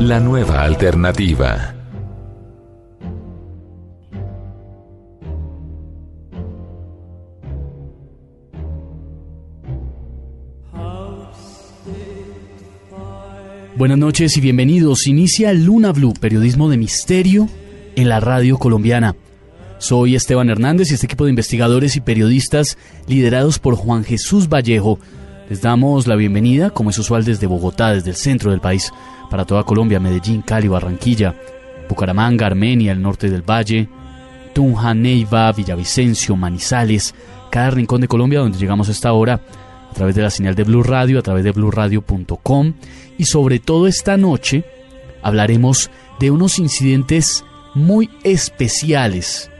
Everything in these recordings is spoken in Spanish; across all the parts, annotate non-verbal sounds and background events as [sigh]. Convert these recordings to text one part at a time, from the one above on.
la nueva alternativa. Buenas noches y bienvenidos. Inicia Luna Blue, periodismo de misterio en la radio colombiana. Soy Esteban Hernández y este equipo de investigadores y periodistas liderados por Juan Jesús Vallejo. Les damos la bienvenida, como es usual, desde Bogotá, desde el centro del país, para toda Colombia, Medellín, Cali, Barranquilla, Bucaramanga, Armenia, el norte del Valle, Tunja, Neiva, Villavicencio, Manizales, cada rincón de Colombia donde llegamos a esta hora a través de la señal de Blue Radio, a través de bluradio.com y sobre todo esta noche hablaremos de unos incidentes muy especiales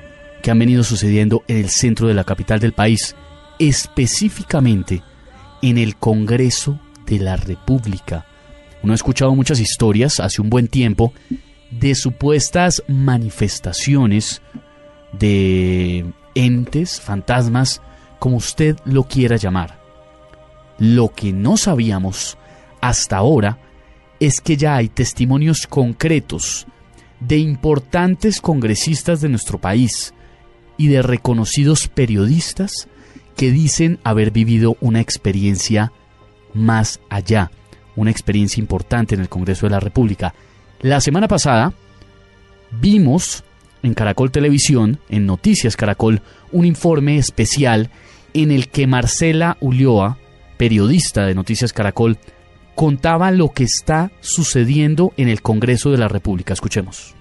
que han venido sucediendo en el centro de la capital del país, específicamente en el Congreso de la República. Uno ha escuchado muchas historias hace un buen tiempo de supuestas manifestaciones de entes, fantasmas, como usted lo quiera llamar. Lo que no sabíamos hasta ahora es que ya hay testimonios concretos de importantes congresistas de nuestro país y de reconocidos periodistas que dicen haber vivido una experiencia más allá, una experiencia importante en el Congreso de la República. La semana pasada vimos en Caracol Televisión, en Noticias Caracol, un informe especial en el que Marcela Ulloa, periodista de Noticias Caracol, contaba lo que está sucediendo en el Congreso de la República. Escuchemos.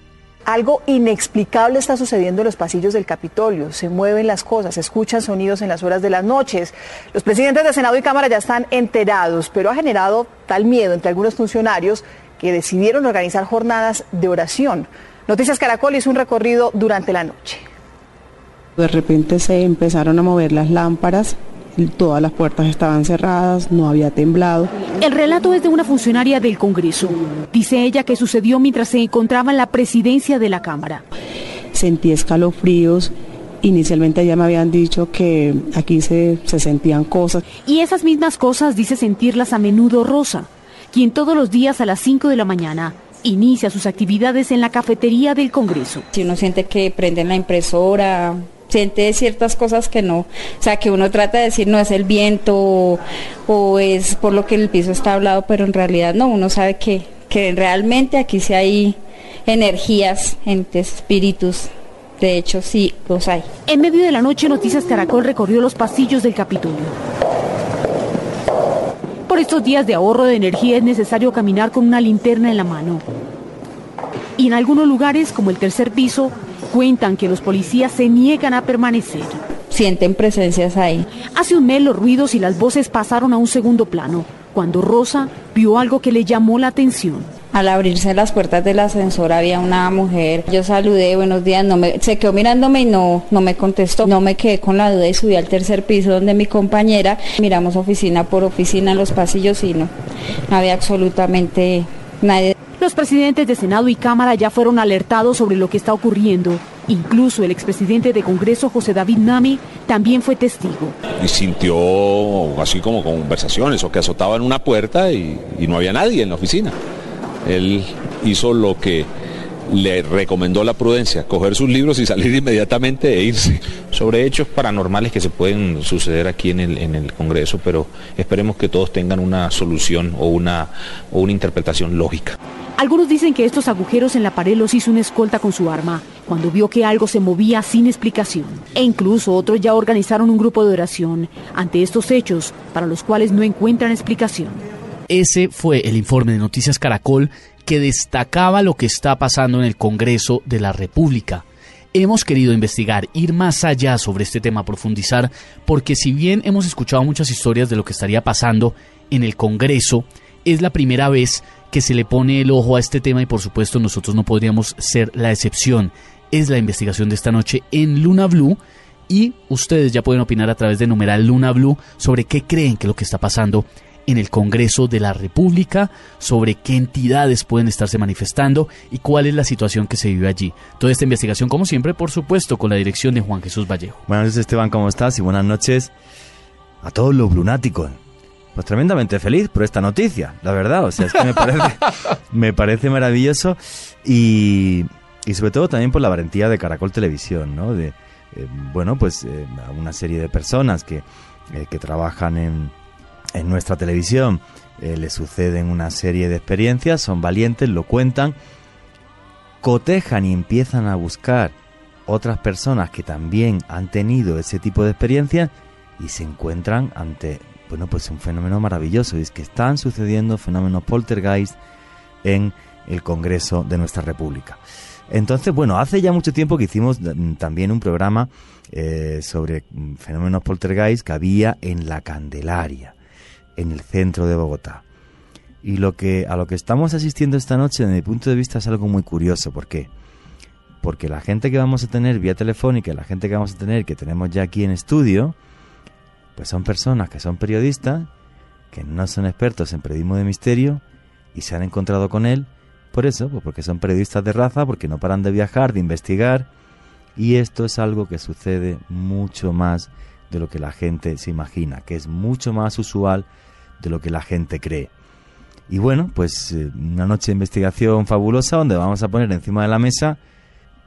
Algo inexplicable está sucediendo en los pasillos del Capitolio. Se mueven las cosas, se escuchan sonidos en las horas de las noches. Los presidentes de Senado y Cámara ya están enterados, pero ha generado tal miedo entre algunos funcionarios que decidieron organizar jornadas de oración. Noticias Caracol hizo un recorrido durante la noche. De repente se empezaron a mover las lámparas, todas las puertas estaban cerradas, no había temblado. El relato es de una funcionaria del Congreso. Dice ella que sucedió mientras se encontraba en la presidencia de la Cámara. Sentí escalofríos. Inicialmente ya me habían dicho que aquí se, se sentían cosas. Y esas mismas cosas dice sentirlas a menudo Rosa, quien todos los días a las 5 de la mañana inicia sus actividades en la cafetería del Congreso. Si uno siente que prenden la impresora, siente ciertas cosas que no, o sea, que uno trata de decir no es el viento o, es por lo que el piso está hablado, pero en realidad no, uno sabe que, que realmente aquí sí hay energías, entes, espíritus. De hecho, sí los hay. En medio de la noche, Noticias Caracol recorrió los pasillos del Capitolio. Por estos días de ahorro de energía es necesario caminar con una linterna en la mano. Y en algunos lugares, como el tercer piso, cuentan que los policías se niegan a permanecer. Sienten presencias ahí. Hace un mes los ruidos y las voces pasaron a un segundo plano, cuando Rosa vio algo que le llamó la atención. Al abrirse las puertas del ascensor había una mujer. Yo saludé, buenos días, no me, se quedó mirándome y no, no me contestó. No me quedé con la duda y subí al tercer piso donde mi compañera. Miramos oficina por oficina en los pasillos y no, no había absolutamente nadie. Los presidentes de Senado y Cámara ya fueron alertados sobre lo que está ocurriendo. Incluso el expresidente de Congreso, José David Nami, también fue testigo. Y sintió así como conversaciones o que azotaban una puerta y, y no había nadie en la oficina. Él hizo lo que le recomendó la prudencia, coger sus libros y salir [laughs] inmediatamente e irse. Sobre hechos paranormales que se pueden suceder aquí en el, en el Congreso, pero esperemos que todos tengan una solución o una, o una interpretación lógica. Algunos dicen que estos agujeros en la pared los hizo una escolta con su arma, cuando vio que algo se movía sin explicación. E incluso otros ya organizaron un grupo de oración ante estos hechos para los cuales no encuentran explicación. Ese fue el informe de Noticias Caracol que destacaba lo que está pasando en el Congreso de la República. Hemos querido investigar, ir más allá sobre este tema, profundizar, porque si bien hemos escuchado muchas historias de lo que estaría pasando en el Congreso, es la primera vez que se le pone el ojo a este tema y por supuesto nosotros no podríamos ser la excepción. Es la investigación de esta noche en Luna Blue y ustedes ya pueden opinar a través de numeral Luna Blue sobre qué creen que lo que está pasando en el Congreso de la República, sobre qué entidades pueden estarse manifestando y cuál es la situación que se vive allí. Toda esta investigación, como siempre, por supuesto, con la dirección de Juan Jesús Vallejo. Buenas noches, Esteban, ¿cómo estás? Y buenas noches a todos los lunáticos pues tremendamente feliz por esta noticia, la verdad. O sea, es que me parece, [laughs] me parece maravilloso y, y, sobre todo también por la valentía de Caracol Televisión, ¿no? De, eh, bueno, pues eh, una serie de personas que, eh, que trabajan en, en, nuestra televisión le suceden una serie de experiencias, son valientes, lo cuentan, cotejan y empiezan a buscar otras personas que también han tenido ese tipo de experiencias y se encuentran ante bueno, pues un fenómeno maravilloso. Y es que están sucediendo fenómenos poltergeist en el Congreso de nuestra República. Entonces, bueno, hace ya mucho tiempo que hicimos mm, también un programa eh, sobre mm, fenómenos poltergeist que había en la Candelaria, en el centro de Bogotá. Y lo que a lo que estamos asistiendo esta noche, desde mi punto de vista, es algo muy curioso. ¿Por qué? Porque la gente que vamos a tener vía telefónica, la gente que vamos a tener, que tenemos ya aquí en estudio, pues son personas que son periodistas, que no son expertos en periodismo de misterio y se han encontrado con él por eso, pues porque son periodistas de raza, porque no paran de viajar, de investigar y esto es algo que sucede mucho más de lo que la gente se imagina, que es mucho más usual de lo que la gente cree. Y bueno, pues eh, una noche de investigación fabulosa donde vamos a poner encima de la mesa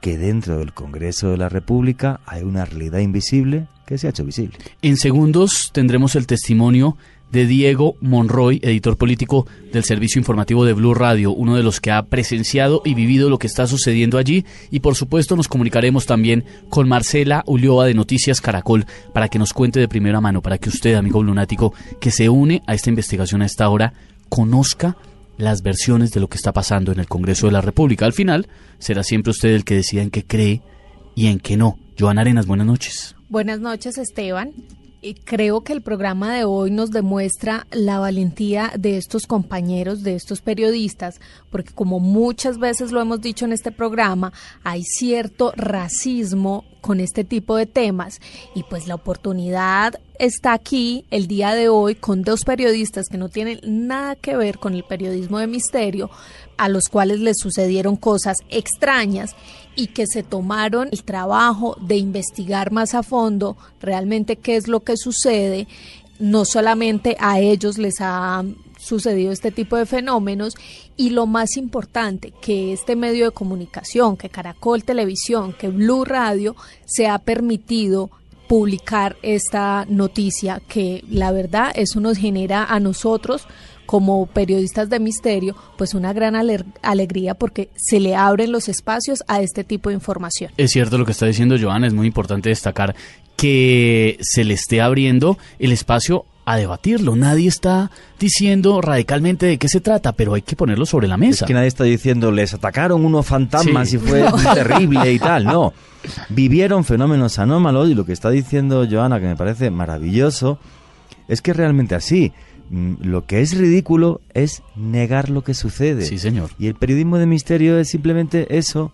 que dentro del Congreso de la República hay una realidad invisible que se ha hecho visible. En segundos tendremos el testimonio de Diego Monroy, editor político del servicio informativo de Blue Radio, uno de los que ha presenciado y vivido lo que está sucediendo allí. Y por supuesto nos comunicaremos también con Marcela Ulloa de Noticias Caracol para que nos cuente de primera mano, para que usted, amigo lunático, que se une a esta investigación a esta hora, conozca las versiones de lo que está pasando en el Congreso de la República. Al final, será siempre usted el que decida en qué cree y en qué no. Joana Arenas, buenas noches. Buenas noches, Esteban. Creo que el programa de hoy nos demuestra la valentía de estos compañeros, de estos periodistas, porque como muchas veces lo hemos dicho en este programa, hay cierto racismo con este tipo de temas y pues la oportunidad está aquí el día de hoy con dos periodistas que no tienen nada que ver con el periodismo de misterio, a los cuales les sucedieron cosas extrañas y que se tomaron el trabajo de investigar más a fondo realmente qué es lo que sucede. No solamente a ellos les ha sucedido este tipo de fenómenos y lo más importante, que este medio de comunicación, que Caracol Televisión, que Blue Radio, se ha permitido publicar esta noticia que la verdad eso nos genera a nosotros como periodistas de misterio, pues una gran alegría porque se le abren los espacios a este tipo de información. Es cierto lo que está diciendo Joana, es muy importante destacar que se le esté abriendo el espacio a debatirlo. Nadie está diciendo radicalmente de qué se trata, pero hay que ponerlo sobre la mesa. Es que nadie está diciendo les atacaron unos fantasmas y fue [laughs] terrible y tal. No, vivieron fenómenos anómalos y lo que está diciendo Joana, que me parece maravilloso, es que realmente así. Mm, lo que es ridículo es negar lo que sucede. Sí, señor. Y el periodismo de misterio es simplemente eso.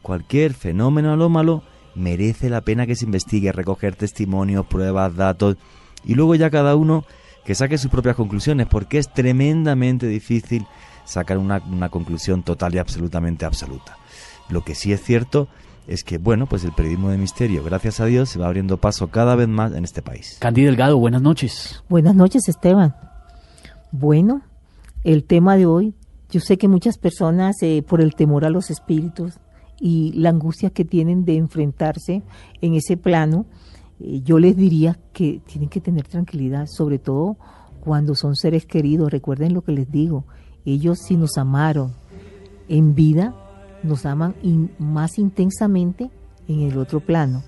Cualquier fenómeno anómalo merece la pena que se investigue, recoger testimonios, pruebas, datos y luego ya cada uno que saque sus propias conclusiones, porque es tremendamente difícil sacar una, una conclusión total y absolutamente absoluta. Lo que sí es cierto es que, bueno, pues el periodismo de misterio, gracias a Dios, se va abriendo paso cada vez más en este país. Candy Delgado, buenas noches. Buenas noches, Esteban. Bueno, el tema de hoy Yo sé que muchas personas, eh, por el temor a los espíritus y la angustia que tienen de enfrentarse en ese plano, eh, yo les diría que tienen que tener tranquilidad, sobre todo cuando son seres queridos. Recuerden lo que les digo, ellos si nos amaron en vida, nos aman más intensamente en el otro plano.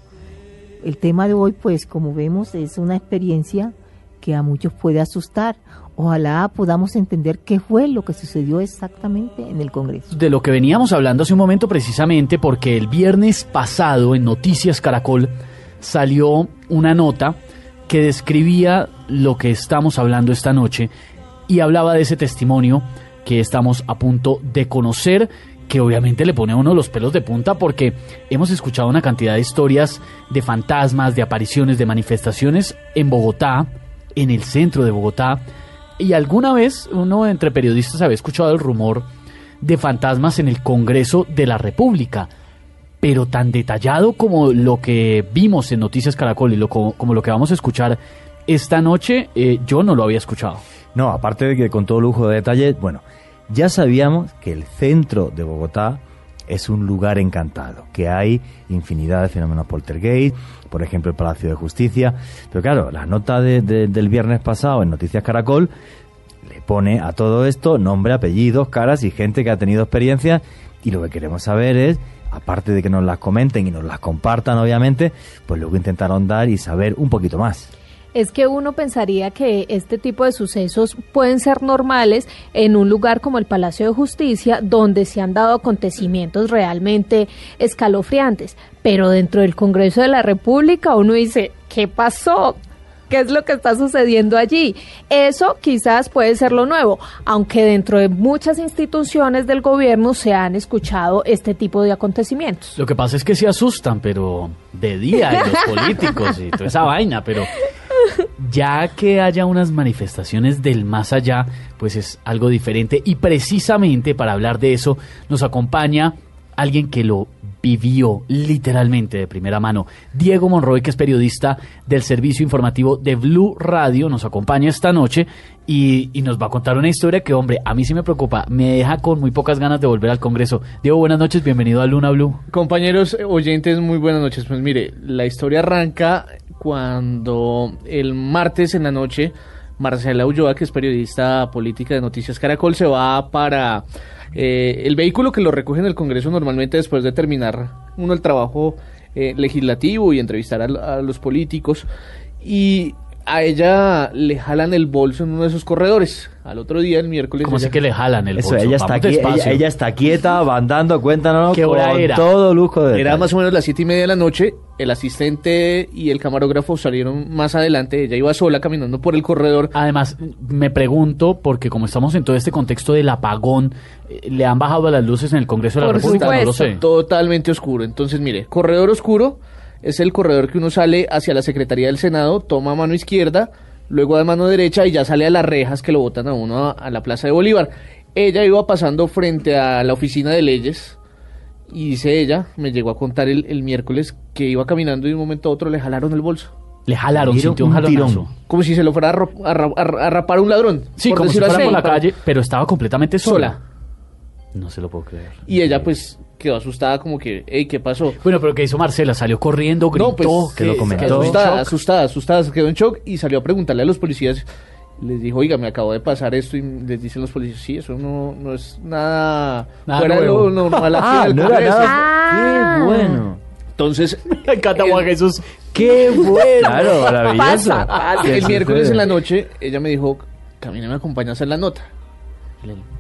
El tema de hoy, pues como vemos, es una experiencia que a muchos puede asustar. Ojalá podamos entender qué fue lo que sucedió exactamente en el Congreso. De lo que veníamos hablando hace un momento precisamente porque el viernes pasado en Noticias Caracol salió una nota que describía lo que estamos hablando esta noche y hablaba de ese testimonio que estamos a punto de conocer que obviamente le pone a uno los pelos de punta porque hemos escuchado una cantidad de historias de fantasmas, de apariciones, de manifestaciones en Bogotá, en el centro de Bogotá, y alguna vez uno entre periodistas había escuchado el rumor de fantasmas en el Congreso de la República, pero tan detallado como lo que vimos en Noticias Caracol y como, lo que vamos a escuchar esta noche, eh, yo no lo había escuchado. No, aparte de que con todo lujo de detalles, bueno, ya sabíamos que el centro de Bogotá es un lugar encantado, que hay infinidad de fenómenos poltergeist, por ejemplo el Palacio de Justicia, pero claro, la nota del viernes pasado en Noticias Caracol le pone a todo esto nombre, apellidos, caras y gente que ha tenido experiencias y lo que queremos saber es, aparte de que nos las comenten y nos las compartan obviamente, pues luego intentar ahondar y saber un poquito más es que uno pensaría que este tipo de sucesos pueden ser normales en un lugar como el Palacio de Justicia, donde se han dado acontecimientos realmente escalofriantes. Pero dentro del Congreso de la República uno dice, ¿qué pasó? ¿Qué es lo que está sucediendo allí? Eso quizás puede ser lo nuevo, aunque dentro de muchas instituciones del gobierno se han escuchado este tipo de acontecimientos. Lo que pasa es que se asustan, pero de día, y los políticos y toda esa vaina, pero ya que haya unas manifestaciones del más allá, pues es algo diferente. Y precisamente para hablar de eso nos acompaña alguien que lo vivió literalmente de primera mano. Diego Monroy, que es periodista del servicio informativo de Blue Radio, nos acompaña esta noche y, nos va a contar una historia que, hombre, a mí sí me preocupa, me deja con muy pocas ganas de volver al Congreso. Diego, buenas noches, bienvenido a Luna Blue. Compañeros oyentes, muy buenas noches. Pues mire, la historia arranca cuando el martes en la noche Marcela Ulloa, que es periodista política de Noticias Caracol, se va para eh, el vehículo que lo recoge en el Congreso normalmente después de terminar uno el trabajo eh, legislativo y entrevistar a, los políticos. Y a ella le jalan el bolso en uno de esos corredores. Al otro día, el miércoles. ¿Cómo sé que le jalan el bolso? ella, está ella, está quieta, andando, cuéntanos. ¿Qué hora con todo lujo de. Era más o menos las siete y media de la noche. El asistente y el camarógrafo salieron más adelante. Ella iba sola caminando por el corredor. Además, me pregunto, porque como estamos en todo este contexto del apagón, eh, ¿le han bajado las luces en el Congreso de la República? No lo sé. Totalmente oscuro. Entonces, mire, corredor oscuro es el corredor que uno sale hacia la Secretaría del Senado, toma mano izquierda, luego de mano derecha y ya sale a las rejas que lo botan a uno a, la Plaza de Bolívar. Ella iba pasando frente a la oficina de leyes y dice ella, me llegó a contar el, miércoles que iba caminando y de un momento a otro le jalaron el bolso. Le jalaron, sintió un, jalón. Como si se lo fuera a, rapar un ladrón. Sí, como si fuera por la calle, pero estaba completamente sola. No se lo puedo creer. Y ella pues quedó asustada como que, hey, ¿qué pasó? Bueno, pero ¿qué hizo Marcela? Salió corriendo, gritó, pues, que lo comentó. Quedó asustada, asustada, asustada, se quedó en shock y salió a preguntarle a los policías. Les dijo, oiga, me acabo de pasar esto y les dicen los policías, sí, eso no, no es nada, nada fuera de lo normal [laughs] ah, no era nada. Qué bueno. Entonces, [laughs] me encanta Juan Jesús. Qué [laughs] bueno. Claro, maravilloso. El miércoles en la noche, ella me dijo, camina, me acompañas en la nota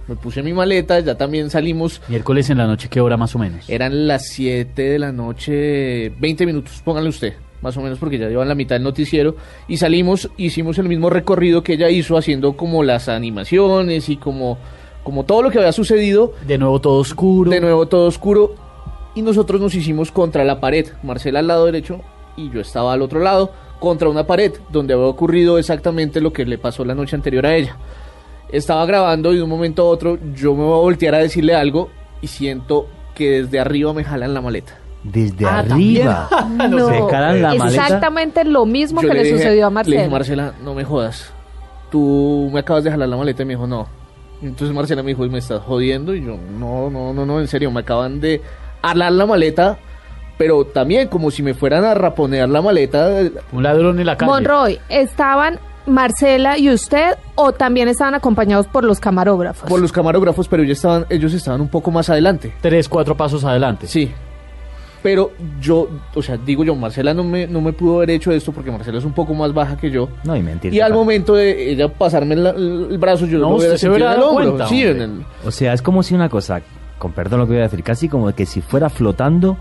me puse mi maleta, ya también salimos. Miércoles en la noche, ¿qué hora más o menos? Eran las 7 de la noche, 20 minutos, pónganle usted, más o menos porque ya llevan la mitad del noticiero. Y salimos, hicimos el mismo recorrido que ella hizo, haciendo como las animaciones y como, como todo lo que había sucedido. De nuevo todo oscuro. De nuevo todo oscuro. Y nosotros nos hicimos contra la pared, Marcela al lado derecho y yo estaba al otro lado, contra una pared, donde había ocurrido exactamente lo que le pasó la noche anterior a ella estaba grabando y de un momento a otro yo me voy a voltear a decirle algo y siento que desde arriba me jalan la maleta. Desde ah, arriba. [laughs] no. Se jalan la Exactamente lo mismo que le, sucedió a Marcela. Le dije, Marcela, no me jodas. Tú me acabas de jalar la maleta y me dijo, no. Entonces Marcela me dijo, ¿me estás jodiendo? Y yo, no, no, no, no, en serio, me acaban de alar la maleta, pero también como si me fueran a raponear la maleta. Un ladrón en la calle. Monroy, ¿estaban Marcela y usted o también estaban acompañados por los camarógrafos? Por los camarógrafos, pero ellos estaban, ellos estaban un poco más adelante. Tres, cuatro pasos adelante. Sí. Pero yo, o sea, digo yo, Marcela no me, no me pudo haber hecho esto porque Marcela es un poco más baja que yo. No, y mentira. Y al momento de ella pasarme el brazo, yo No, lo hubiera se hubiera en el dado hombro. cuenta, Sí, hombre. en el- O sea, es como si una cosa, con perdón lo que voy a decir, casi como que si fuera flotando,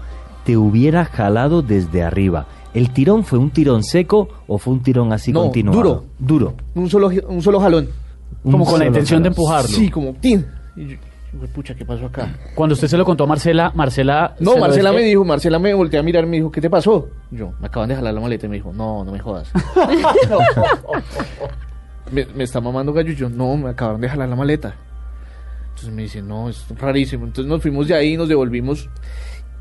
te hubiera jalado desde arriba. ¿El tirón fue un tirón seco o fue un tirón así No, continuado? duro. Duro. un solo, un solo jalón. Un Como con la intención de empujarlo. Sí, como tin. Y yo, "Hijo de pucha, ¿qué pasó acá? Cuando usted se lo contó a Marcela, Marcela... No, Marcela me dijo, Marcela me volteó a mirar y me dijo, ¿qué te pasó? Yo, me acaban de jalar la maleta y me dijo, no, no me jodas. [laughs] me, me está mamando gallo y yo, no, me acabaron de jalar la maleta. Entonces me dice, no, es rarísimo. Entonces nos fuimos de ahí, nos devolvimos.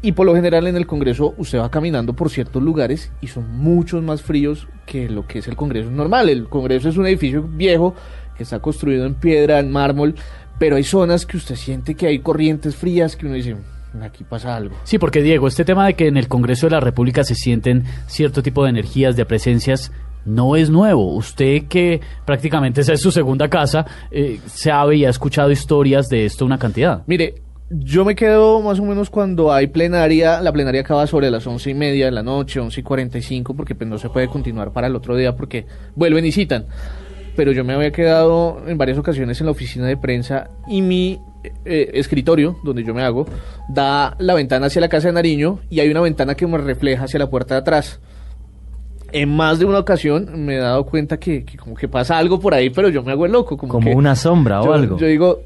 Y por lo general en el Congreso usted va caminando por ciertos lugares y son muchos más fríos que lo que es el Congreso normal. El Congreso es un edificio viejo que está construido en piedra, en mármol, pero hay zonas que usted siente que hay corrientes frías que uno dice, aquí pasa algo. Sí, porque Diego, este tema de que en el Congreso de la República se sienten cierto tipo de energías, de presencias, no es nuevo. Usted que prácticamente esa es su segunda casa, eh, sabe y ha escuchado historias de esto una cantidad. Mire, yo me quedo más o menos cuando hay plenaria, la plenaria acaba sobre las once y media de la noche, once y cuarenta y cinco, porque pues no se puede continuar para el otro día porque vuelven y citan. Pero yo me había quedado en varias ocasiones en la oficina de prensa y mi eh, escritorio, donde yo me hago, da la ventana hacia la casa de Nariño y hay una ventana que me refleja hacia la puerta de atrás. En más de una ocasión me he dado cuenta que, que como que pasa algo por ahí, pero yo me hago el loco. Como, Como que una sombra o yo- algo. Yo digo,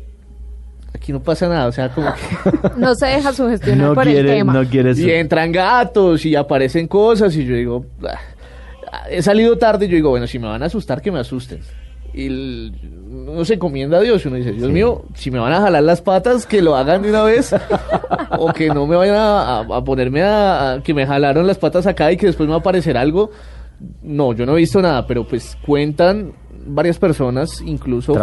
aquí no pasa nada, o sea, como que... [laughs] No se deja sugestionar No por el quiere, tema. no quiere Y entran gatos y aparecen cosas y yo digo, "Ah". he salido tarde y yo digo, bueno, si me van a asustar, que me asusten. Y el- uno se encomienda a Dios y uno dice, Dios mío, si me van a jalar las patas, que lo hagan de una vez o que no me vayan a, a- a ponerme a, a que me jalaron las patas acá y que después me va a aparecer algo. No, yo no he visto nada, pero pues cuentan varias personas, incluso de-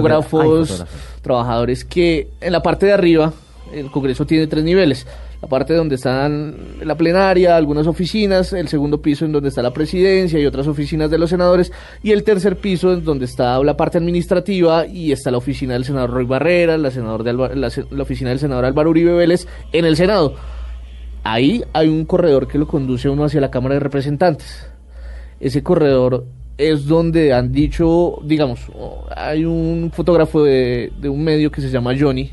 fotógrafos, ay, trabajadores que en la parte de arriba, el Congreso tiene tres niveles. La parte donde están la plenaria, algunas oficinas, el segundo piso en donde está la presidencia y otras oficinas de los senadores, y el tercer piso en donde está la parte administrativa y está la oficina del senador Roy Barrera, la, senador de Alba- la, la oficina del senador Álvaro Uribe Vélez en el Senado. Ahí hay un corredor que lo conduce uno hacia la Cámara de Representantes. Ese corredor es donde han dicho, digamos, hay un fotógrafo de, de un medio que se llama Johnny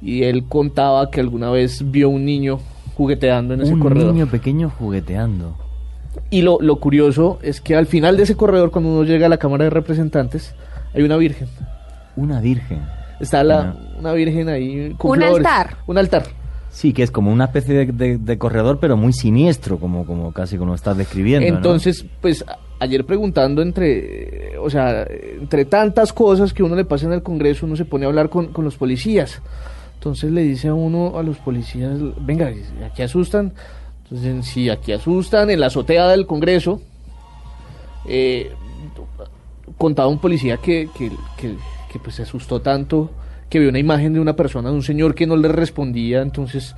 y él contaba que alguna vez vio un niño jugueteando en ese Un corredor. niño pequeño jugueteando. Y lo, lo curioso es que al final de ese corredor, cuando uno llega a la Cámara de Representantes, hay una virgen. Una virgen. Está la, una virgen ahí. con Un flores. altar. Un altar. Sí, que es como una especie de, corredor, pero muy siniestro, como, como casi como estás describiendo. Entonces, pues ayer preguntando entre, o sea, entre tantas cosas que uno le pasa en el Congreso, uno se pone a hablar con, con los policías. Entonces le dice a uno, a los policías, venga, aquí asustan. Entonces, si aquí asustan, en la azotea del Congreso, eh, contaba un policía que, que, que, que, pues se asustó tanto que vio una imagen de una persona, de un señor que no le respondía, entonces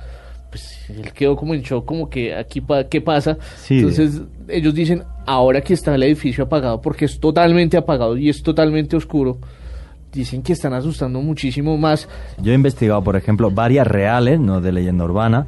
pues él quedó como en shock, como que aquí pa- qué pasa. Sí. Entonces ellos dicen, ahora que está el edificio apagado, porque es totalmente apagado y es totalmente oscuro, dicen que están asustando muchísimo más. Yo he investigado, por ejemplo, varias reales, no de leyenda urbana,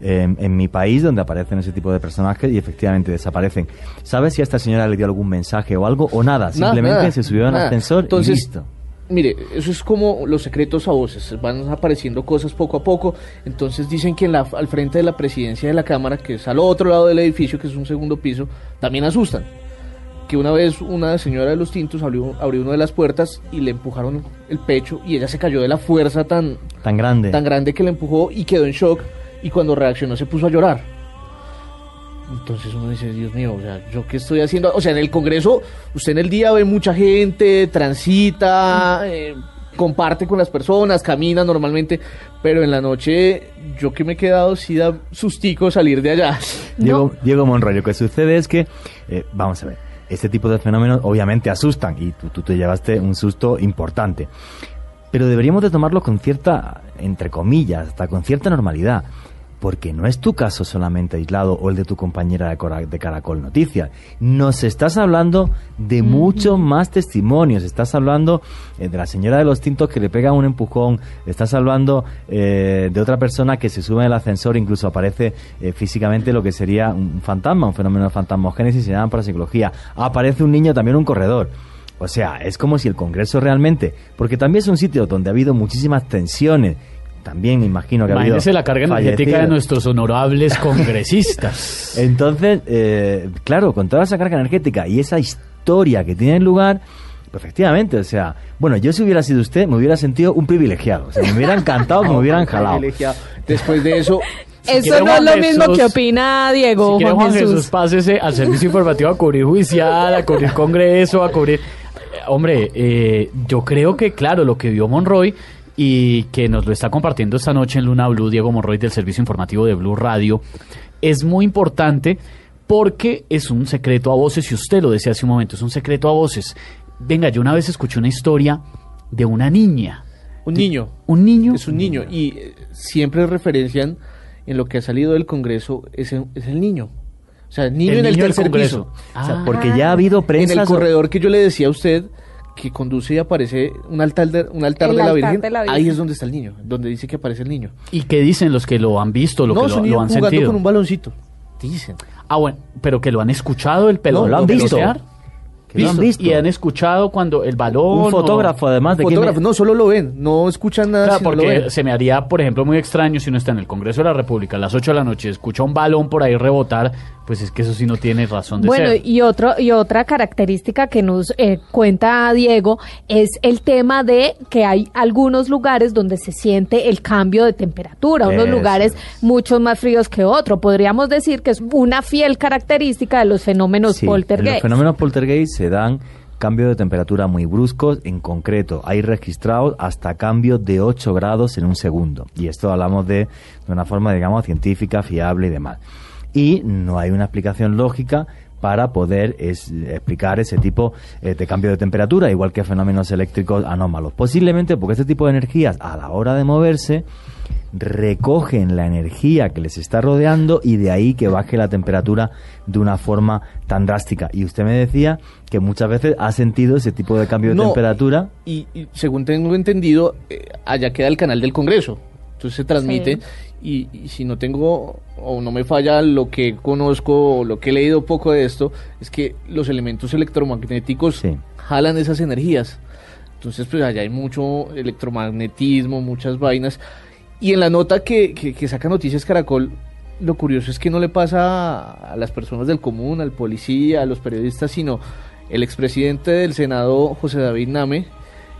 en, en mi país donde aparecen ese tipo de personajes y efectivamente desaparecen. ¿Sabes si a esta señora le dio algún mensaje o algo o nada? Simplemente nada, se subió al nada. ascensor Entonces, y listo. Mire, eso es como los secretos a voces, van apareciendo cosas poco a poco, entonces dicen que en la, al frente de la presidencia de la Cámara, que es al otro lado del edificio, que es un segundo piso, también asustan. Que una vez una señora de los tintos abrió, abrió una de las puertas y le empujaron el pecho y ella se cayó de la fuerza tan, Tan grande. tan grande que le empujó y quedó en shock y cuando reaccionó se puso a llorar. Entonces uno dice, Dios mío, o sea, ¿yo qué estoy haciendo? O sea, en el Congreso, usted en el día ve mucha gente, transita, eh, comparte con las personas, camina normalmente, pero en la noche, yo que me he quedado, sí da sustico salir de allá. Diego, Diego Monroy, lo que sucede es que, eh, vamos a ver, este tipo de fenómenos obviamente asustan y tú, tú te llevaste un susto importante. pero deberíamos de tomarlo con cierta, entre comillas, hasta con cierta normalidad porque no es tu caso solamente aislado o el de tu compañera de, Caracol Noticias. Nos estás hablando de muchos más testimonios. Estás hablando eh, de la señora de los tintos que le pega un empujón. Estás hablando eh, de otra persona que se sube en el ascensor, incluso aparece eh, físicamente lo que sería un fantasma, un fenómeno de fantasmogénesis, se llama parapsicología. Aparece un niño también en un corredor. O sea, es como si el Congreso realmente, porque también es un sitio donde ha habido muchísimas tensiones. También imagino que ha habido Imagínese la carga energética de nuestros honorables congresistas. [laughs] Entonces, eh, claro, con toda esa carga energética y esa historia que tiene lugar, pues efectivamente, o sea, bueno, yo si hubiera sido usted, me hubiera sentido un privilegiado. O sea, me hubiera [laughs] encantado que me hubieran jalado. Después de eso, [laughs] Eso no es lo mismo que opina Diego, Si quiere Juan, Juan Jesús, Jesús. pásese al servicio informativo a cubrir judicial, a cubrir congreso, a cubrir... Hombre, eh, yo creo que, claro, lo que vio Monroy y que nos lo está compartiendo esta noche en Luna Blue, Diego Monroy del servicio informativo de Blue Radio, es muy importante porque es un secreto a voces, y usted lo decía hace un momento, es un secreto a voces. Venga, yo una vez escuché una historia de una niña. un niño. ¿Un niño? Es un niño. Y eh, siempre referencian en lo que ha salido del Congreso es el, es el niño. O sea, el niño El en el niño tercer Congreso. piso. O sea, porque ya ha habido prensa En el corredor que yo le decía a usted que conduce y aparece un altar de, un altar, de, la altar Virgen, de la Virgen. ahí es donde está el niño, donde dice que aparece el niño. ¿Y qué dicen los que lo han visto, lo no, que lo, han jugando sentido? con un baloncito. Dicen. Ah, bueno, pero que lo han escuchado el pelo. No, lo han visto. pelotear. Que lo han visto. Y han escuchado cuando el balón. Un fotógrafo, además, de Fotógrafo, no, solo lo ven, no escuchan nada. Claro, sino lo porque ven. se me haría, por ejemplo, muy extraño si uno está en el Congreso de la República a las 8 de la noche, escucha un balón por ahí rebotar, pues es que eso sí no tiene razón de Bueno, ser. y otro y otra característica que nos eh, cuenta Diego es el tema de que hay algunos lugares donde se siente el cambio de temperatura, unos Eso lugares mucho más fríos que otro. Podríamos decir que es una fiel característica de los fenómenos Sí, poltergeist. Los fenómenos poltergeist se dan cambios de temperatura muy bruscos. En concreto, hay registrados hasta cambios de 8 grados en un segundo. Y esto hablamos de, de una forma, digamos, científica, fiable y demás. Y no hay una explicación lógica para poder es- explicar ese tipo eh, de cambio de temperatura, igual que fenómenos eléctricos anómalos. Posiblemente porque este tipo de energías, a la hora de moverse, recogen la energía que les está rodeando y de ahí que baje la temperatura de una forma tan drástica. Y usted me decía que muchas veces ha sentido ese tipo de cambio de No, temperatura. Y, y según tengo entendido, eh, allá queda el canal del Congreso. Entonces se transmite. Y, y si no tengo o no me falla lo que conozco o lo que he leído poco de esto, es que los elementos electromagnéticos jalan esas energías. Entonces, pues allá hay mucho electromagnetismo, muchas vainas. Y en la nota que, que, que saca Noticias Caracol, lo curioso es que no le pasa a, a las personas del común, al policía, a los periodistas, sino el expresidente del Senado, José David Name,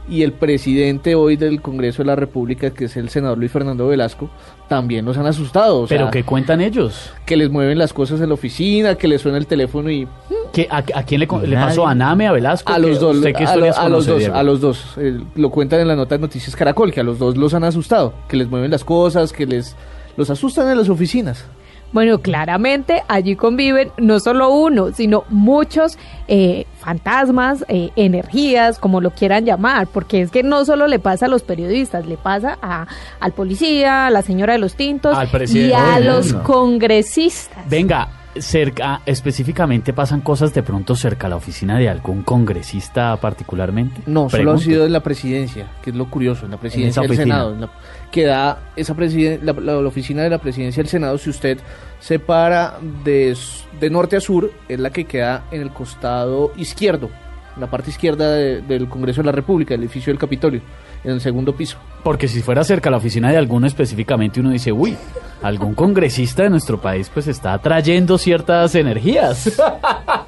y el presidente hoy del Congreso de la República, que es el senador Luis Fernando Velasco, también los han asustado. o ¿Pero sea, qué cuentan ellos? Que les mueven las cosas en la oficina, que les suena el teléfono y... ¿Qué, a, a quién le, pasó? ¿A Name, a Velasco? A ¿Qué- los dos, a, lo- a los dos, Diego? a los dos. eh, lo cuentan en la nota de Noticias Caracol, que a los dos los han asustado, que les mueven las cosas, que les los asustan en las oficinas. Bueno, claramente allí conviven no solo uno, sino muchos eh, fantasmas, eh, energías, como lo quieran llamar, porque es que no solo le pasa a los periodistas, le pasa a, al policía, a la señora de los tintos Al y a los congresistas. Venga, cerca, específicamente pasan cosas de pronto cerca a la oficina de algún congresista particularmente. No, solo ha sido en la presidencia, que es lo curioso, en la presidencia del. Senado. en la- que da esa la, la- la oficina de la presidencia del Senado, si usted se para de, de norte a sur, es la que queda en el costado izquierdo, en la parte izquierda de- del Congreso de la República, el edificio del Capitolio, en el segundo piso. Porque si fuera cerca a la oficina de alguno específicamente, uno dice, uy, algún congresista de nuestro país pues está atrayendo ciertas energías. [laughs]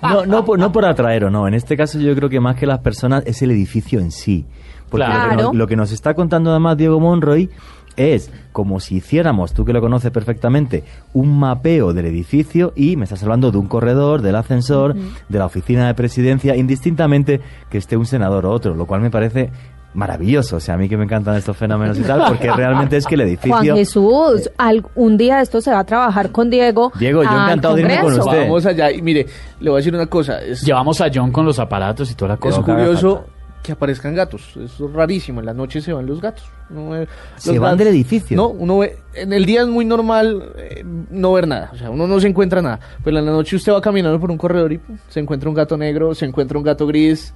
No, no, por, no por atraer o no. En este caso yo creo que más que las personas es el edificio en sí. Porque lo, que Claro. nos, lo que nos está contando además Diego Monroy es como si hiciéramos, tú que lo conoces perfectamente, un mapeo del edificio y me estás hablando de un corredor, del ascensor, de la oficina de presidencia, indistintamente que esté un senador o otro, lo cual me parece maravilloso. O sea, a mí que me encantan estos fenómenos y tal, porque [laughs] realmente es que el Juan edificio... Jesús, al- un día esto se va a trabajar con Diego. Diego, yo encantado de irme con usted. Vamos allá y mire, le voy a decir una cosa. Es, Llevamos a John con los aparatos y toda la es cosa. curioso que aparezcan gatos. Es rarísimo. En la noche se van los gatos. Uno ve- Se los van gatos- del edificio. No, uno ve. En el día es muy normal eh, no ver nada. O sea, uno no se encuentra nada. Pero en la noche usted va caminando por un corredor y pum, se encuentra un gato negro, se encuentra un gato gris.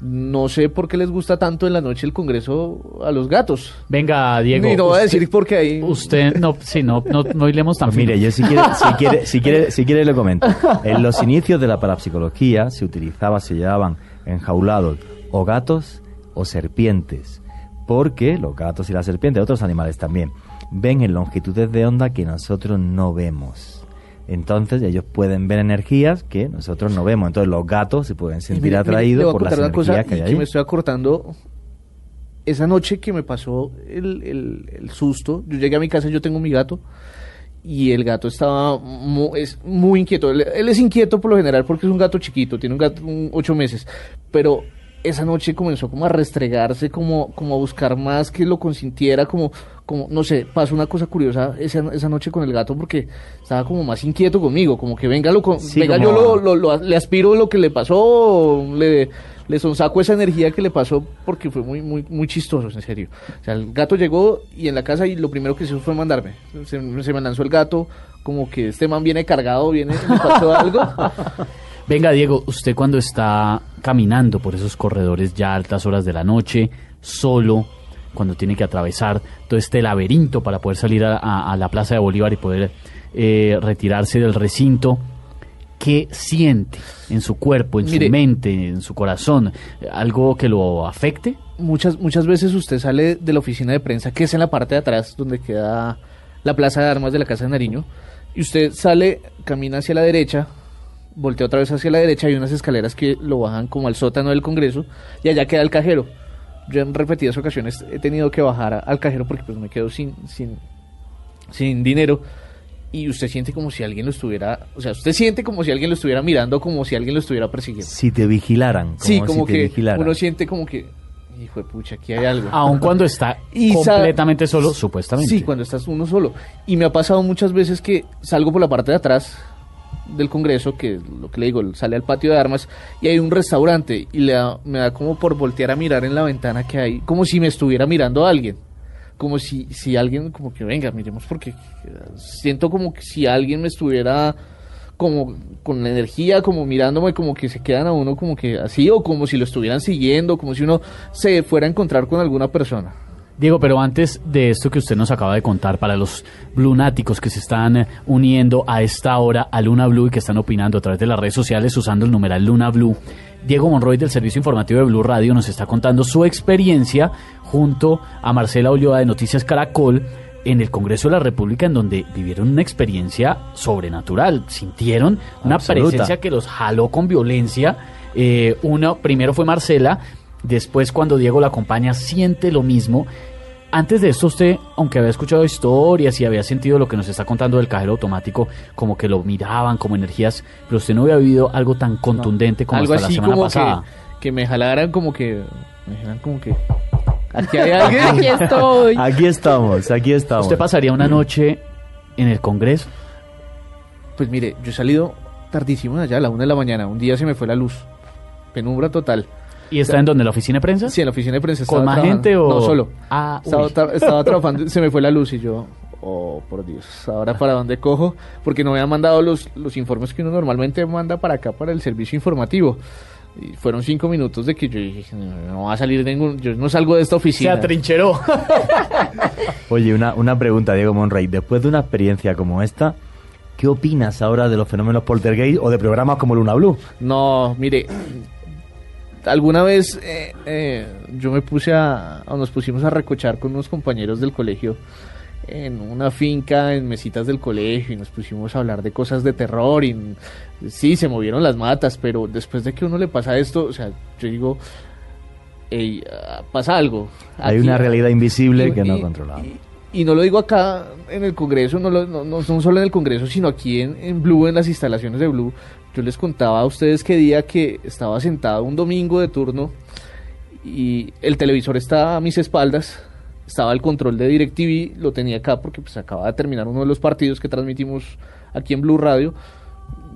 No sé por qué les gusta tanto en la noche el Congreso a los gatos. Venga, Diego. Ni no voy a usted- decir por qué ahí. Usted, no, sí, no, no, no hilemos tan Pues mire, yo si quiere, si quiere, si [laughs] quiere, si quiere le comento. En los inicios de la parapsicología se utilizaba, se llevaban enjaulados o gatos o serpientes, porque los gatos y las serpientes, otros animales también, ven en longitudes de onda que nosotros no vemos. Entonces ellos pueden ver energías que nosotros no vemos. Entonces los gatos se pueden sentir atraídos por las energías cosa que hay ahí. que me estoy acortando. Esa noche que me pasó el, el- el susto, yo llegué a mi casa, yo tengo mi gato y el gato estaba mu- es muy inquieto. Él, él es inquieto por lo general porque es un gato chiquito, tiene un gato un ocho meses, pero esa noche comenzó como a restregarse, como, como a buscar más que lo consintiera, como, como no sé, pasó una cosa curiosa esa, esa noche con el gato porque estaba como más inquieto conmigo, como que venga, lo, Sí, venga como- yo lo, lo- lo- le aspiro lo que le pasó, le, le sonsaco esa energía que le pasó porque fue muy, muy, muy chistoso, en serio. O sea, el gato llegó y en la casa y lo primero que hizo fue mandarme. Se, se me lanzó el gato, como que este man viene cargado, viene, le pasó [laughs] algo. Venga, Diego, usted cuando está caminando por esos corredores ya a altas horas de la noche, solo, cuando tiene que atravesar todo este laberinto para poder salir a, a- a la Plaza de Bolívar y poder eh, retirarse del recinto, ¿qué siente en su cuerpo, en Mire. su mente, en su corazón? ¿Algo que lo afecte? muchas, muchas veces usted sale de la oficina de prensa, que es en la parte de atrás, donde queda la plaza de armas de la Casa de Nariño, y usted sale, camina hacia la derecha, voltea otra vez hacia la derecha, hay unas escaleras que lo bajan como al sótano del Congreso, y allá queda el cajero. Yo en repetidas ocasiones he tenido que bajar a- al cajero porque pues me quedo sin, sin, sin dinero. Y usted siente como si alguien lo estuviera, o sea, usted siente como si alguien lo estuviera mirando, como si alguien lo estuviera persiguiendo. Si te vigilaran, como sí, como si te que vigilaran. uno siente como que, hijo de pucha, aquí hay algo. Aun [laughs] cuando está Y completamente solo, supuestamente. Sí, cuando estás uno solo. Y me ha pasado muchas veces que salgo por la parte de atrás del Congreso, que lo que le digo, sale al patio de armas, y hay un restaurante, y le me da como por voltear a mirar en la ventana que hay, como si me estuviera mirando a alguien. Como si, si alguien, como que venga, miremos, porque eh, siento como que si alguien me estuviera como con la energía, como mirándome, como que se quedan a uno como que así, o como si lo estuvieran siguiendo, como si uno se fuera a encontrar con alguna persona. Diego, pero antes de esto que usted nos acaba de contar, para los blunáticos que se están eh, uniendo a esta hora a Luna Blue y que están opinando a través de las redes sociales usando el numeral Luna Blue, Diego Monroy del Servicio Informativo de Blue Radio nos está contando su experiencia junto a Marcela Ulloa de Noticias Caracol en el Congreso de la República en donde vivieron una experiencia sobrenatural, sintieron una Absoluta. presencia que los jaló con violencia. Eh, uno, primero fue Marcela, después cuando Diego la acompaña siente lo mismo. Antes de esto usted, aunque había escuchado historias y había sentido lo que nos está contando del cajero automático, como que lo miraban como energías, pero usted no había vivido algo tan contundente como algo hasta la así semana como pasada. que, que me jalaran como que me dijeran como que aquí hay [laughs] alguien Aquí estoy. Aquí estamos, aquí estamos. ¿Usted pasaría una noche en el Congreso? pues mire yo he salido tardísimo allá a la una de la mañana un día se me fue la luz penumbra total ¿Y está en donde? ¿La oficina de prensa? sí en la oficina de prensa ¿Con más trabajando. gente o...? no solo Ah, estaba, tra- estaba [laughs] trabajando se me fue la luz y yo oh por Dios ahora para dónde cojo porque no me han mandado los los informes que uno normalmente manda para acá para el servicio informativo y fueron cinco minutos de que yo dije no, va a salir ningún yo no salgo de esta Se oficina atrincheró. [laughs] Oye, una, una pregunta, Diego Monrey. Después de una experiencia como esta, ¿qué opinas ahora de los fenómenos poltergeist o de programas como Luna Blue? No, mire, alguna vez eh, eh, yo me puse a, o nos pusimos a recochar con unos compañeros del colegio en una finca, en mesitas del colegio, y nos pusimos a hablar de cosas de terror, y sí, se movieron las matas, pero después de que uno le pasa esto, o sea, yo digo, "Ey, ah, pasa algo. Hay una realidad invisible y- que no controlamos. y no lo digo acá en el Congreso, no, lo- no, no solo en el Congreso, sino aquí en, en Blue, en las instalaciones de Blue. Yo les contaba a ustedes que día que estaba sentado un domingo de turno y el televisor estaba a mis espaldas, estaba el control de DirecTV, lo tenía acá porque pues acaba de terminar uno de los partidos que transmitimos aquí en Blue Radio.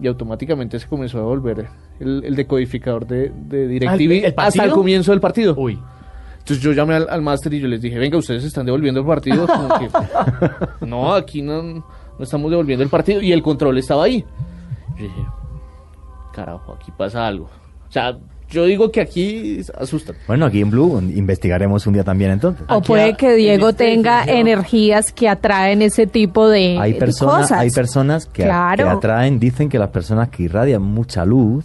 y automáticamente se comenzó a volver el, el decodificador de, de DirecTV ¿el- hasta el comienzo del partido. Uy. Entonces yo llamé al, al máster y yo les dije, venga, ustedes están devolviendo el partido. Como que, [laughs] no, aquí no, no estamos devolviendo el partido. Y el control estaba ahí. Yo dije, carajo, aquí pasa algo. O sea, yo digo que aquí asustan. Bueno, aquí en Blue investigaremos un día también entonces. O puede que Diego tenga energías que atraen ese tipo de, Hay de personas, cosas. hay personas que, Claro. que atraen, dicen que las personas que irradian mucha luz,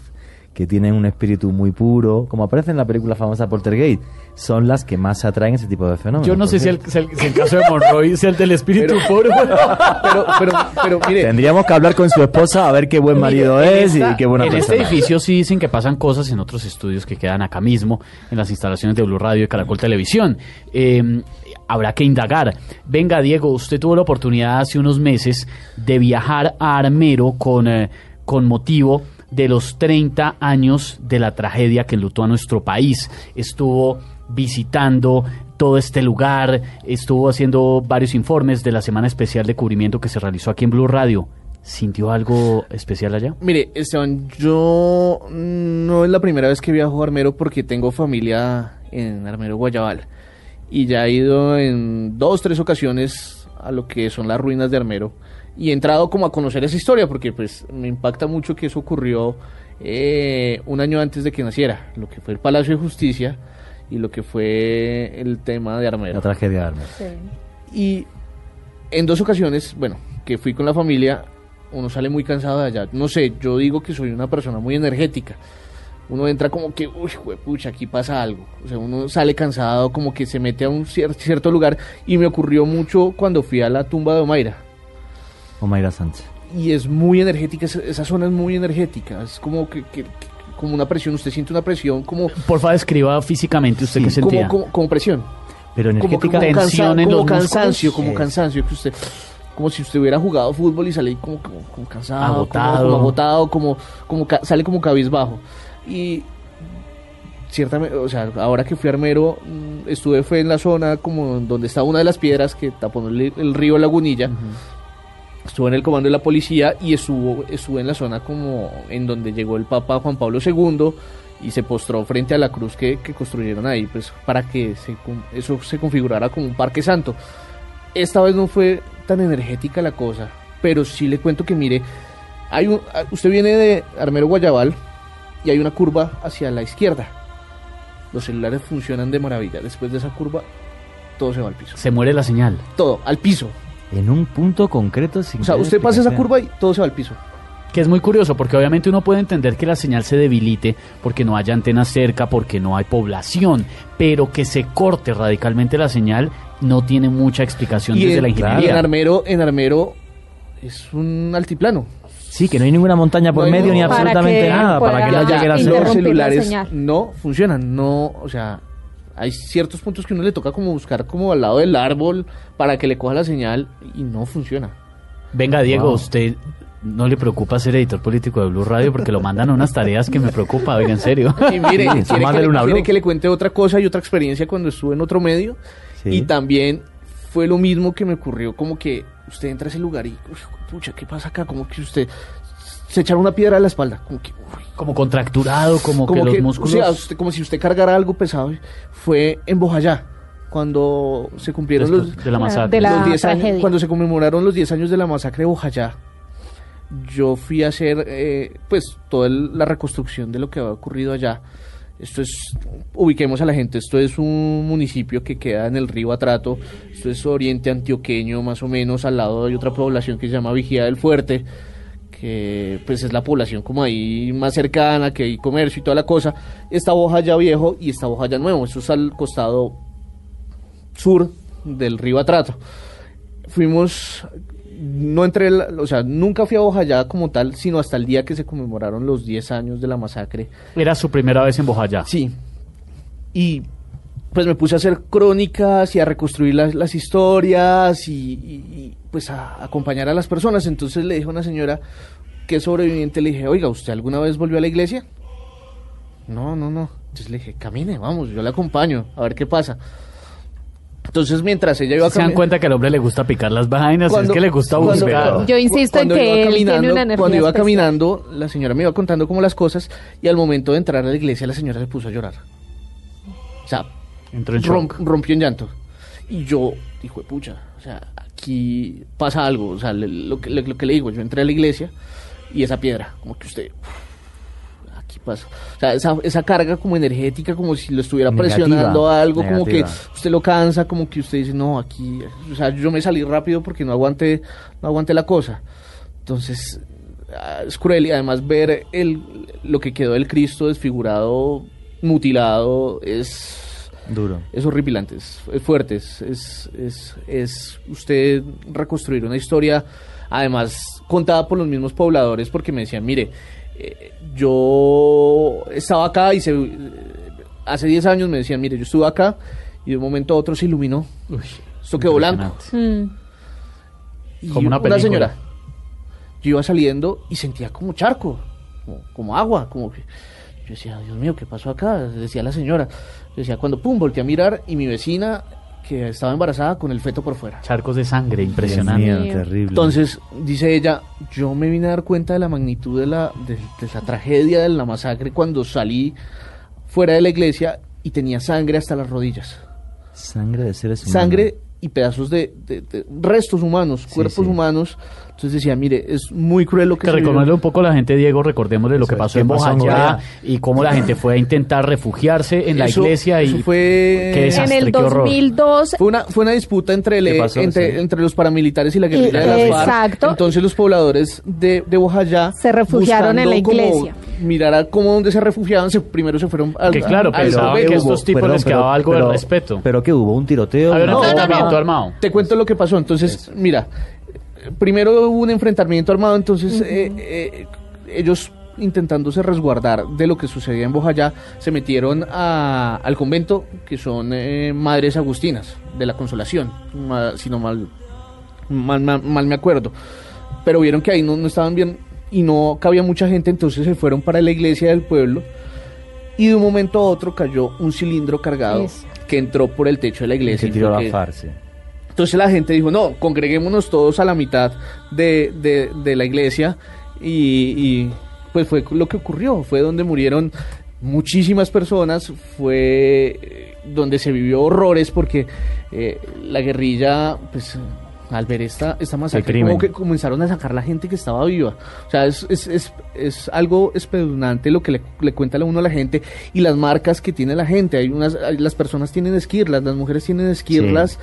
que tienen un espíritu muy puro, como aparece en la película famosa Poltergeist, son las que más atraen ese tipo de fenómenos. Yo no sé si el, si el- si el caso de Monroy sea el del espíritu puro. [laughs] Pero, pero, pero mire, Tendríamos que hablar con su esposa a ver qué buen marido Mire, es esta- y qué buena En persona. este edificio sí dicen que pasan cosas en otros estudios que quedan acá mismo, en las instalaciones de Blue Radio y Caracol Televisión. Eh, habrá que indagar. Venga, Diego, usted tuvo la oportunidad hace unos meses de viajar a Armero con, eh, con motivo de los 30 años de la tragedia que enlutó a nuestro país. Estuvo visitando todo este lugar, estuvo haciendo varios informes de la semana especial de cubrimiento que se realizó aquí en Blue Radio. ¿Sintió algo especial allá? Mire, Esteban, yo no es la primera vez que viajo a Armero porque tengo familia en Armero, Guayabal. Y ya he ido en dos, tres ocasiones a lo que son las ruinas de Armero. Y he entrado como a conocer esa historia porque pues me impacta mucho que eso ocurrió eh, un año antes de que naciera. Lo que fue el Palacio de Justicia y lo que fue el tema de Armero. La tragedia de Armero. Y en dos ocasiones, bueno, que fui con la familia, uno sale muy cansado de allá. No sé, yo digo que soy una persona muy energética. Uno entra como que, uy, pucha, aquí pasa algo. O sea, uno sale cansado, como que se mete a un cier- cierto lugar. Y me ocurrió mucho cuando fui a la tumba de Omaira. Omaira Sánchez. Y es muy energética, esa, esa zona es muy energética. Es como que, que- que- como una presión, usted siente una presión como, Por favor, escriba físicamente usted qué como, sentía. como, como presión. Pero como, energética. como, cansa- tensión en como los cansancio, como cansancio, que usted, como si usted hubiera jugado fútbol y sale como, como, como cansado, como- Agotado. como, agotado, como, como ca- sale como cabizbajo. Y ciertamente, o sea, ahora que fui Armero, mm, estuve fue en la zona como donde está una de las piedras que tapó el, el río Lagunilla. Estuve en el comando de la policía y estuvo, estuve en la zona como en donde llegó el Papa Juan Pablo II y se postró frente a la cruz que, que construyeron ahí, pues para que se, eso se configurara como un parque santo. Esta vez no fue tan energética la cosa, pero sí le cuento que mire, hay un, ah, usted viene de Armero Guayabal y hay una curva hacia la izquierda. Los celulares funcionan de maravilla. Después de esa curva, todo se va al piso. Se muere la señal. Todo, al piso. En un punto concreto sin O sea, usted pasa esa curva y todo se va al piso. Que es muy curioso porque obviamente uno puede entender que la señal se debilite porque no haya antenas cerca, porque no hay población, pero que se corte radicalmente la señal no tiene mucha explicación desde en, la y en ingeniería. Armero, en Armero es un altiplano. Sí, que no hay ninguna montaña por No medio ni absolutamente que nada para que no llegue la los señal. interrumpir la celulares no funcionan, no, o sea, hay ciertos puntos que uno le toca como buscar como al lado del árbol para que le coja la señal y no funciona. Venga, Diego, Wow. usted no le preocupa ser editor político de Blue Radio porque lo mandan a unas tareas que me preocupa, oiga, en serio. [laughs] Y mire, Sí, quiere, que le, una quiere blog. que le cuente otra cosa y otra experiencia cuando estuve en otro medio Sí. y también fue lo mismo que me ocurrió como que usted entra a ese lugar y, pucha, ¿qué pasa acá? Como que usted se echara una piedra a la espalda, como que, uy, Como contracturado, como, como que, que, los músculos... o sea, usted- como si usted cargara algo pesado. Fue en Bojayá, cuando se cumplieron Después los, de la masacre. De la los 10 años, cuando se conmemoraron los 10 años de la masacre de Bojayá. Yo fui a hacer, eh, pues, toda el- la reconstrucción de lo que había ocurrido allá. Esto es, ubiquemos a la gente, esto es un municipio que queda en el río Atrato, esto es oriente antioqueño, más o menos, al lado hay otra población que se llama Vigía del Fuerte, que pues es la población como ahí más cercana, que hay comercio y toda la cosa. Está Bojayá viejo y está Bojayá nuevo, eso es al costado sur del río Atrato. Fuimos, no entré, o sea, nunca fui a Bojayá como tal, sino hasta el día que se conmemoraron los 10 años de la masacre. Era su primera vez en Bojayá. Sí. Y pues me puse a hacer crónicas y a reconstruir las, las historias y, y- y, pues a acompañar a las personas. Entonces le dije a una señora que es sobreviviente, le dije, oiga, ¿usted alguna vez volvió a la iglesia? No, no, no. Entonces le dije, camine, vamos, yo le acompaño, a ver qué pasa. Entonces, mientras ella iba Se dan cuenta que al hombre le gusta picar las vainas, Cuando- es que le gusta cuando- buscar. Yo insisto en cuando que iba él tiene caminando- una energía Cuando iba especial. caminando, la señora me iba contando como las cosas y al momento de entrar a la iglesia la señora se puso a llorar. O sea, Entró en rom- shock. rompió en llanto. Y yo, hijo de pucha, o sea, aquí pasa algo. O sea, le- lo que, lo, lo que le digo, yo entré a la iglesia y esa piedra, como que usted... uf, Pasa. O sea, esa, esa carga como energética, como si lo estuviera Negativa, presionando a algo, como que negativa. usted lo cansa, como que usted dice, no, aquí, o sea, yo me salí rápido porque no aguanté, no aguanté la cosa. Entonces, ah, es cruel y además ver el, lo que quedó del Cristo desfigurado, mutilado, es... Duro. Es horripilante, es, es fuerte, es, es, es usted reconstruir una historia, además contada por los mismos pobladores, porque me decían, mire, eh, yo estaba acá y se, hace 10 años me decían, mire, yo estuve acá y de un momento a otro se iluminó. Esto quedó blanco. Mm. Y Como una película. señora. Yo iba saliendo y sentía como charco, como, como agua, como que... Yo decía, Dios mío, ¿qué pasó acá? Decía la señora. Yo decía, cuando pum, volteé a mirar y mi vecina, que estaba embarazada, con el feto por fuera. Charcos de sangre, impresionante. Dios mío, terrible. Entonces, dice ella, yo me vine a dar cuenta de la magnitud de la, de, de la tragedia de la masacre cuando salí fuera de la iglesia y tenía sangre hasta las rodillas. Sangre de seres humanos. Sangre y pedazos de, de- de restos humanos, cuerpos sí. humanos. Entonces decía, mire, es muy cruel lo que Que reconocerle un poco a la gente, Diego, recordémosle lo que pasó ¿qué en pasó en Bojayá y cómo la gente fue a intentar refugiarse en la Eso- iglesia y eso fue- qué En desastre, En el qué horror. 2002 Fue una, fue una disputa entre, entre, Sí. entre los paramilitares y la guerrilla de las FARC. Exacto. Entonces los pobladores de, de Bojayá Se refugiaron en la iglesia. mirar a cómo donde se refugiaban, se, primero se fueron al, Que claro, al pensaban que estos tipos les quedaba algo de respeto. Pero que hubo un tiroteo. Había un No, enfrentamiento armado. Te cuento lo que pasó. Entonces, mira, primero hubo un enfrentamiento armado, entonces eh, eh, ellos intentándose resguardar de lo que sucedía en Bojayá, se metieron a- al convento, que son eh, madres agustinas de la consolación, si no mal, mal, mal- mal me acuerdo. Pero vieron que ahí no, no estaban bien y no cabía mucha gente, entonces se fueron para la iglesia del pueblo y de un momento a otro cayó un cilindro cargado que entró por el techo de la y iglesia. se y tiró fue la que- farsa. Entonces la gente dijo, no, congreguémonos todos a la mitad de, de- de la iglesia y, y, pues fue lo que ocurrió, fue donde murieron muchísimas personas, fue eh, donde se vivió horrores porque eh, la guerrilla, pues al ver esta, esta masacre, como que comenzaron a sacar la gente que estaba viva. O sea, es, es, es, es algo espeluznante lo que le, le cuenta uno a la gente y las marcas que tiene la gente. Hay unas, las personas tienen esquirlas, las mujeres tienen esquirlas.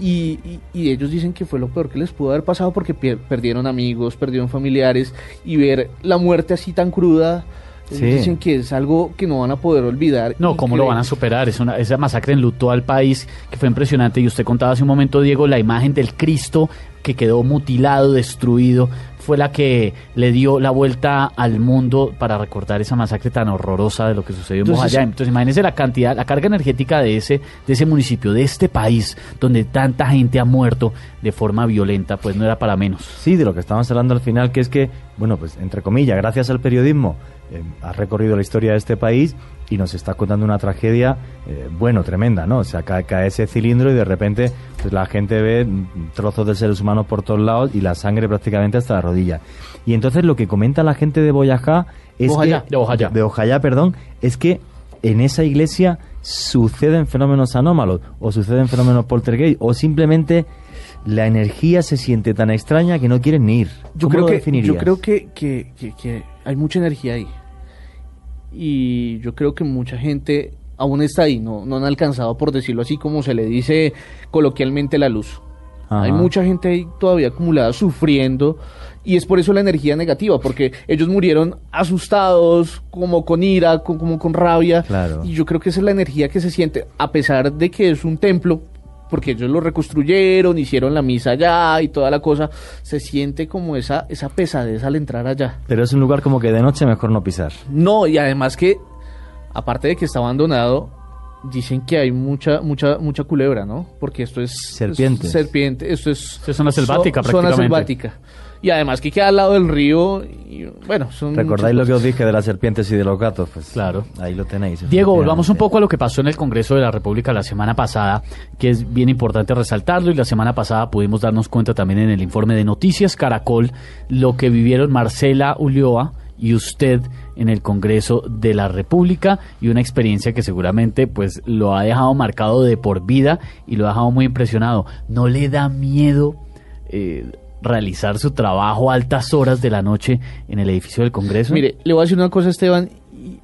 Y, y- y ellos dicen que fue lo peor que les pudo haber pasado porque perdieron amigos, perdieron familiares y ver la muerte así tan cruda, Sí. dicen que es algo que no van a poder olvidar. No, ¿cómo lo van a superar? Es una, esa masacre enlutó al país que fue impresionante. Y usted contaba hace un momento, Diego, la imagen del Cristo que quedó mutilado, destruido, fue la que le dio la vuelta al mundo para recordar esa masacre tan horrorosa de lo que sucedió en Entonces-. Entonces, imagínese la cantidad, la carga energética de ese, de ese municipio, de este país, donde tanta gente ha muerto de forma violenta, pues no era para menos. Sí, de lo que estábamos hablando al final, que es que, bueno, pues entre comillas, gracias al periodismo, eh, ha recorrido la historia de este país y nos está contando una tragedia, eh, bueno, tremenda, ¿no? O sea, cae, cae ese cilindro y de repente pues la gente ve trozos de seres humanos por todos lados y la sangre prácticamente hasta la rodilla. Y entonces lo que comenta la gente de Boyajá es Bojayá. que... De Bojayá. De Bojayá, perdón, es que en esa iglesia suceden fenómenos anómalos o suceden fenómenos poltergeist o simplemente la energía se siente tan extraña que no quieren ni ir. Yo ¿Cómo creo, que, yo creo que, que- que- que hay mucha energía ahí. Y yo creo que mucha gente aún está ahí, no, no han alcanzado, por decirlo así, como se le dice coloquialmente, la luz. Ajá. Hay mucha gente ahí todavía acumulada sufriendo y es por eso la energía negativa, porque ellos murieron asustados, como con ira, con- como con rabia. Claro. Y yo creo que esa es la energía que se siente, a pesar de que es un templo, porque ellos lo reconstruyeron, hicieron la misa allá y toda la cosa, se siente como esa, esa pesadez al entrar allá. Pero es un lugar como que de noche mejor no pisar. No, y además que, aparte de que está abandonado, dicen que hay mucha mucha mucha culebra, ¿no? Porque esto es Serpiente. es serpiente, esto es Es zona selvática, zona prácticamente. selvática. Y además que queda al lado del río y bueno, son ¿Recordáis lo que os dije de las serpientes y de los gatos? Pues Claro. ahí lo tenéis. Diego, volvamos un poco a lo que pasó en el Congreso de la República la semana pasada, que es bien importante resaltarlo y la semana pasada pudimos darnos cuenta también en el informe de Noticias Caracol lo que vivieron Marcela Ulloa y usted en el Congreso de la República y una experiencia que seguramente pues lo ha dejado marcado de por vida y lo ha dejado muy impresionado. ¿No le da miedo eh, realizar su trabajo a altas horas de la noche en el edificio del Congreso? Mire, le voy a decir una cosa, Esteban.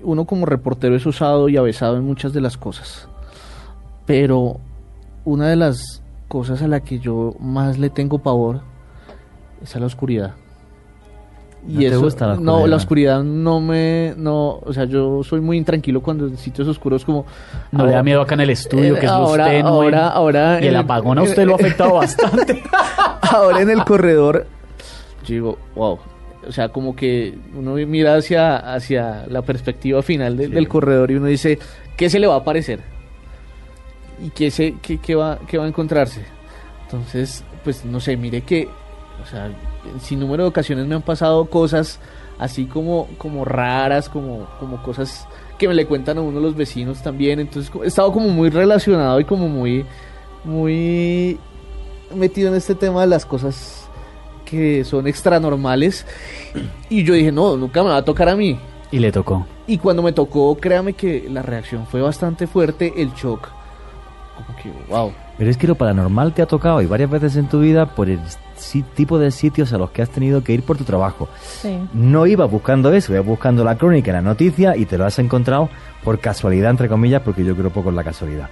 Uno como reportero es usado y avesado en muchas de las cosas. Pero una de las cosas a la que yo más le tengo pavor es a la oscuridad. ¿No te gusta la No, oscuridad? la oscuridad no me... No, o sea, yo soy muy intranquilo cuando en sitios oscuros como... No le da miedo acá en el estudio, Eh, que es ahora- usted, ahora- ahora Y el apagón a usted [laughs] lo ha afectado bastante. [laughs] ahora en el corredor, yo digo, wow. O sea, como que uno mira hacia, hacia la perspectiva final del- del corredor y uno dice, ¿qué se le va a aparecer? ¿Y qué, se, qué, qué va, qué va a encontrarse? Entonces, pues no sé, mire que, o sea, sin número de ocasiones me han pasado cosas así como, como raras, como, como cosas que me le cuentan a uno los vecinos también. Entonces, he estado como muy relacionado y como muy, muy metido en este tema de las cosas que son extranormales. Y yo dije, no, nunca me va a tocar a mí. Y le tocó. Y cuando me tocó, créame que la reacción fue bastante fuerte, el shock. Como que, wow. Pero es que lo paranormal te ha tocado y varias veces en tu vida por el tipo de sitios a los que has tenido que ir por tu trabajo. Sí. No ibas buscando eso, ibas buscando la crónica, la noticia y te lo has encontrado por casualidad, entre comillas, porque yo creo poco en la casualidad.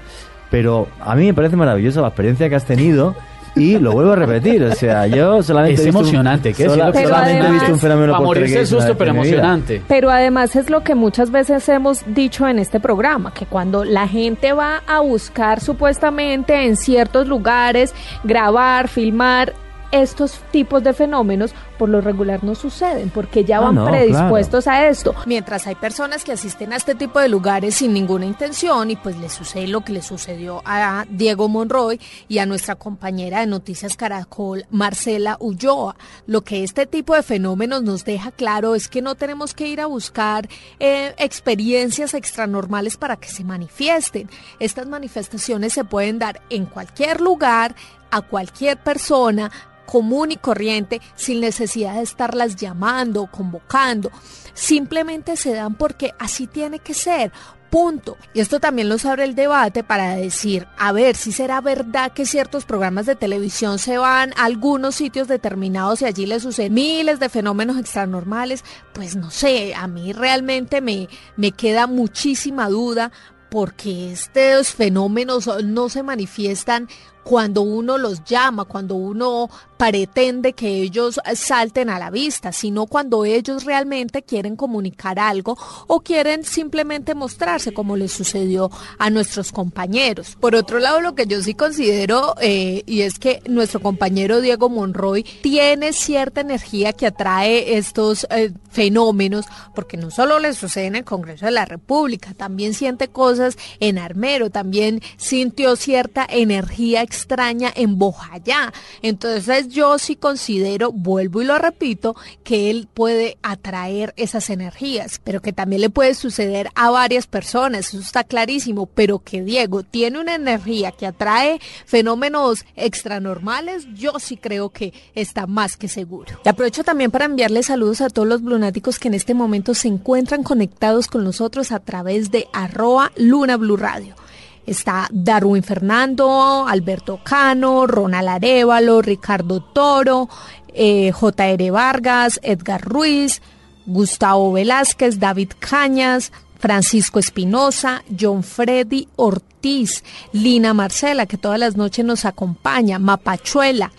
Pero a mí me parece maravillosa la experiencia que has tenido y lo vuelvo a repetir. O sea, yo solamente. Es he visto un- emocionante, ¿qué? sola- solamente he además- visto un fenómeno Para morirse una susto, pero emocionante. Pero además es lo que muchas veces hemos dicho en este programa, que cuando la gente va a buscar supuestamente en ciertos lugares, grabar, filmar estos tipos de fenómenos, por lo regular no suceden, porque ya Ah, van no, predispuestos a esto. Mientras hay personas que asisten a este tipo de lugares sin ninguna intención y pues le sucede lo que le sucedió a Diego Monroy y a nuestra compañera de Noticias Caracol, Marcela Ulloa. Lo que este tipo de fenómenos nos deja claro es que no tenemos que ir a buscar eh, experiencias extranormales para que se manifiesten. Estas manifestaciones se pueden dar en cualquier lugar, a cualquier persona, común y corriente sin necesidad de estarlas llamando, convocando. Simplemente se dan porque así tiene que ser. Punto. Y esto también nos abre el debate para decir, a ver, si será verdad que ciertos programas de televisión se van a algunos sitios determinados y allí les suceden miles de fenómenos extranormales. Pues no sé, a mí realmente me, me queda muchísima duda porque estos fenómenos no se manifiestan cuando uno los llama, cuando uno pretende que ellos salten a la vista, sino cuando ellos realmente quieren comunicar algo o quieren simplemente mostrarse como les sucedió a nuestros compañeros. Por otro lado, lo que yo sí considero, eh, y es que nuestro compañero Diego Monroy tiene cierta energía que atrae estos eh, fenómenos, porque no solo le sucede en el Congreso de la República, también siente cosas en Armero, también sintió cierta energía extraña en Bojayá. Entonces yo sí considero, vuelvo y lo repito, que él puede atraer esas energías, pero que también le puede suceder a varias personas, eso está clarísimo, pero que Diego tiene una energía que atrae fenómenos extranormales, yo sí creo que está más que seguro. Y aprovecho también para enviarle saludos a todos los lunáticos que en este momento se encuentran conectados con nosotros a través de arroba Luna Blue Radio. Está Darwin Fernando, Alberto Cano, Ronald Arevalo, Ricardo Toro, eh, J.R. Vargas, Edgar Ruiz, Gustavo Velázquez, David Cañas, Francisco Espinosa, John Freddy Ortiz, Lina Marcela, que todas las noches nos acompaña, Mapachuela,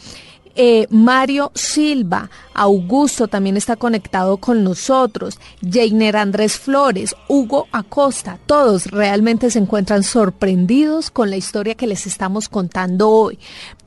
eh, Mario Silva, Augusto también está conectado con nosotros, Jainer Andrés Flores, Hugo Acosta, todos realmente se encuentran sorprendidos con la historia que les estamos contando hoy.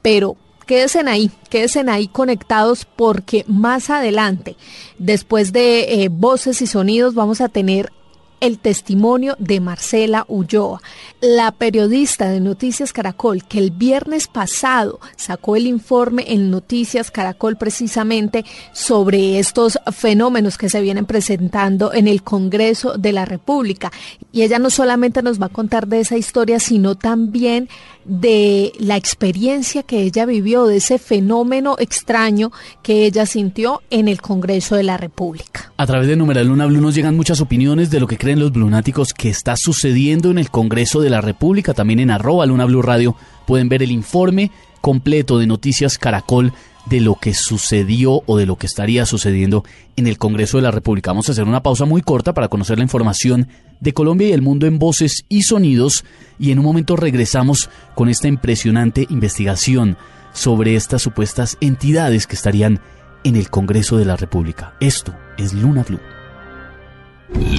Pero quédense ahí, quédense ahí conectados porque más adelante, después de eh, voces y sonidos, vamos a tener el testimonio de Marcela Ulloa, la periodista de Noticias Caracol, que el viernes pasado sacó el informe en Noticias Caracol precisamente sobre estos fenómenos que se vienen presentando en el Congreso de la República. Y ella no solamente nos va a contar de esa historia, sino también de la experiencia que ella vivió, de ese fenómeno extraño que ella sintió en el Congreso de la República. A través de Numeral Luna Blue nos llegan muchas opiniones de lo que creen los blunáticos que está sucediendo en el Congreso de la República. También en arroba Luna Blue Radio pueden ver el informe completo de Noticias Caracol de lo que sucedió o de lo que estaría sucediendo en el Congreso de la República. Vamos a hacer una pausa muy corta para conocer la información de Colombia y el mundo en voces y sonidos y en un momento regresamos con esta impresionante investigación sobre estas supuestas entidades que estarían en el Congreso de la República. Esto es Luna Blue.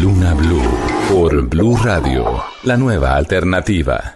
Luna Blue por Blue Radio, la nueva alternativa.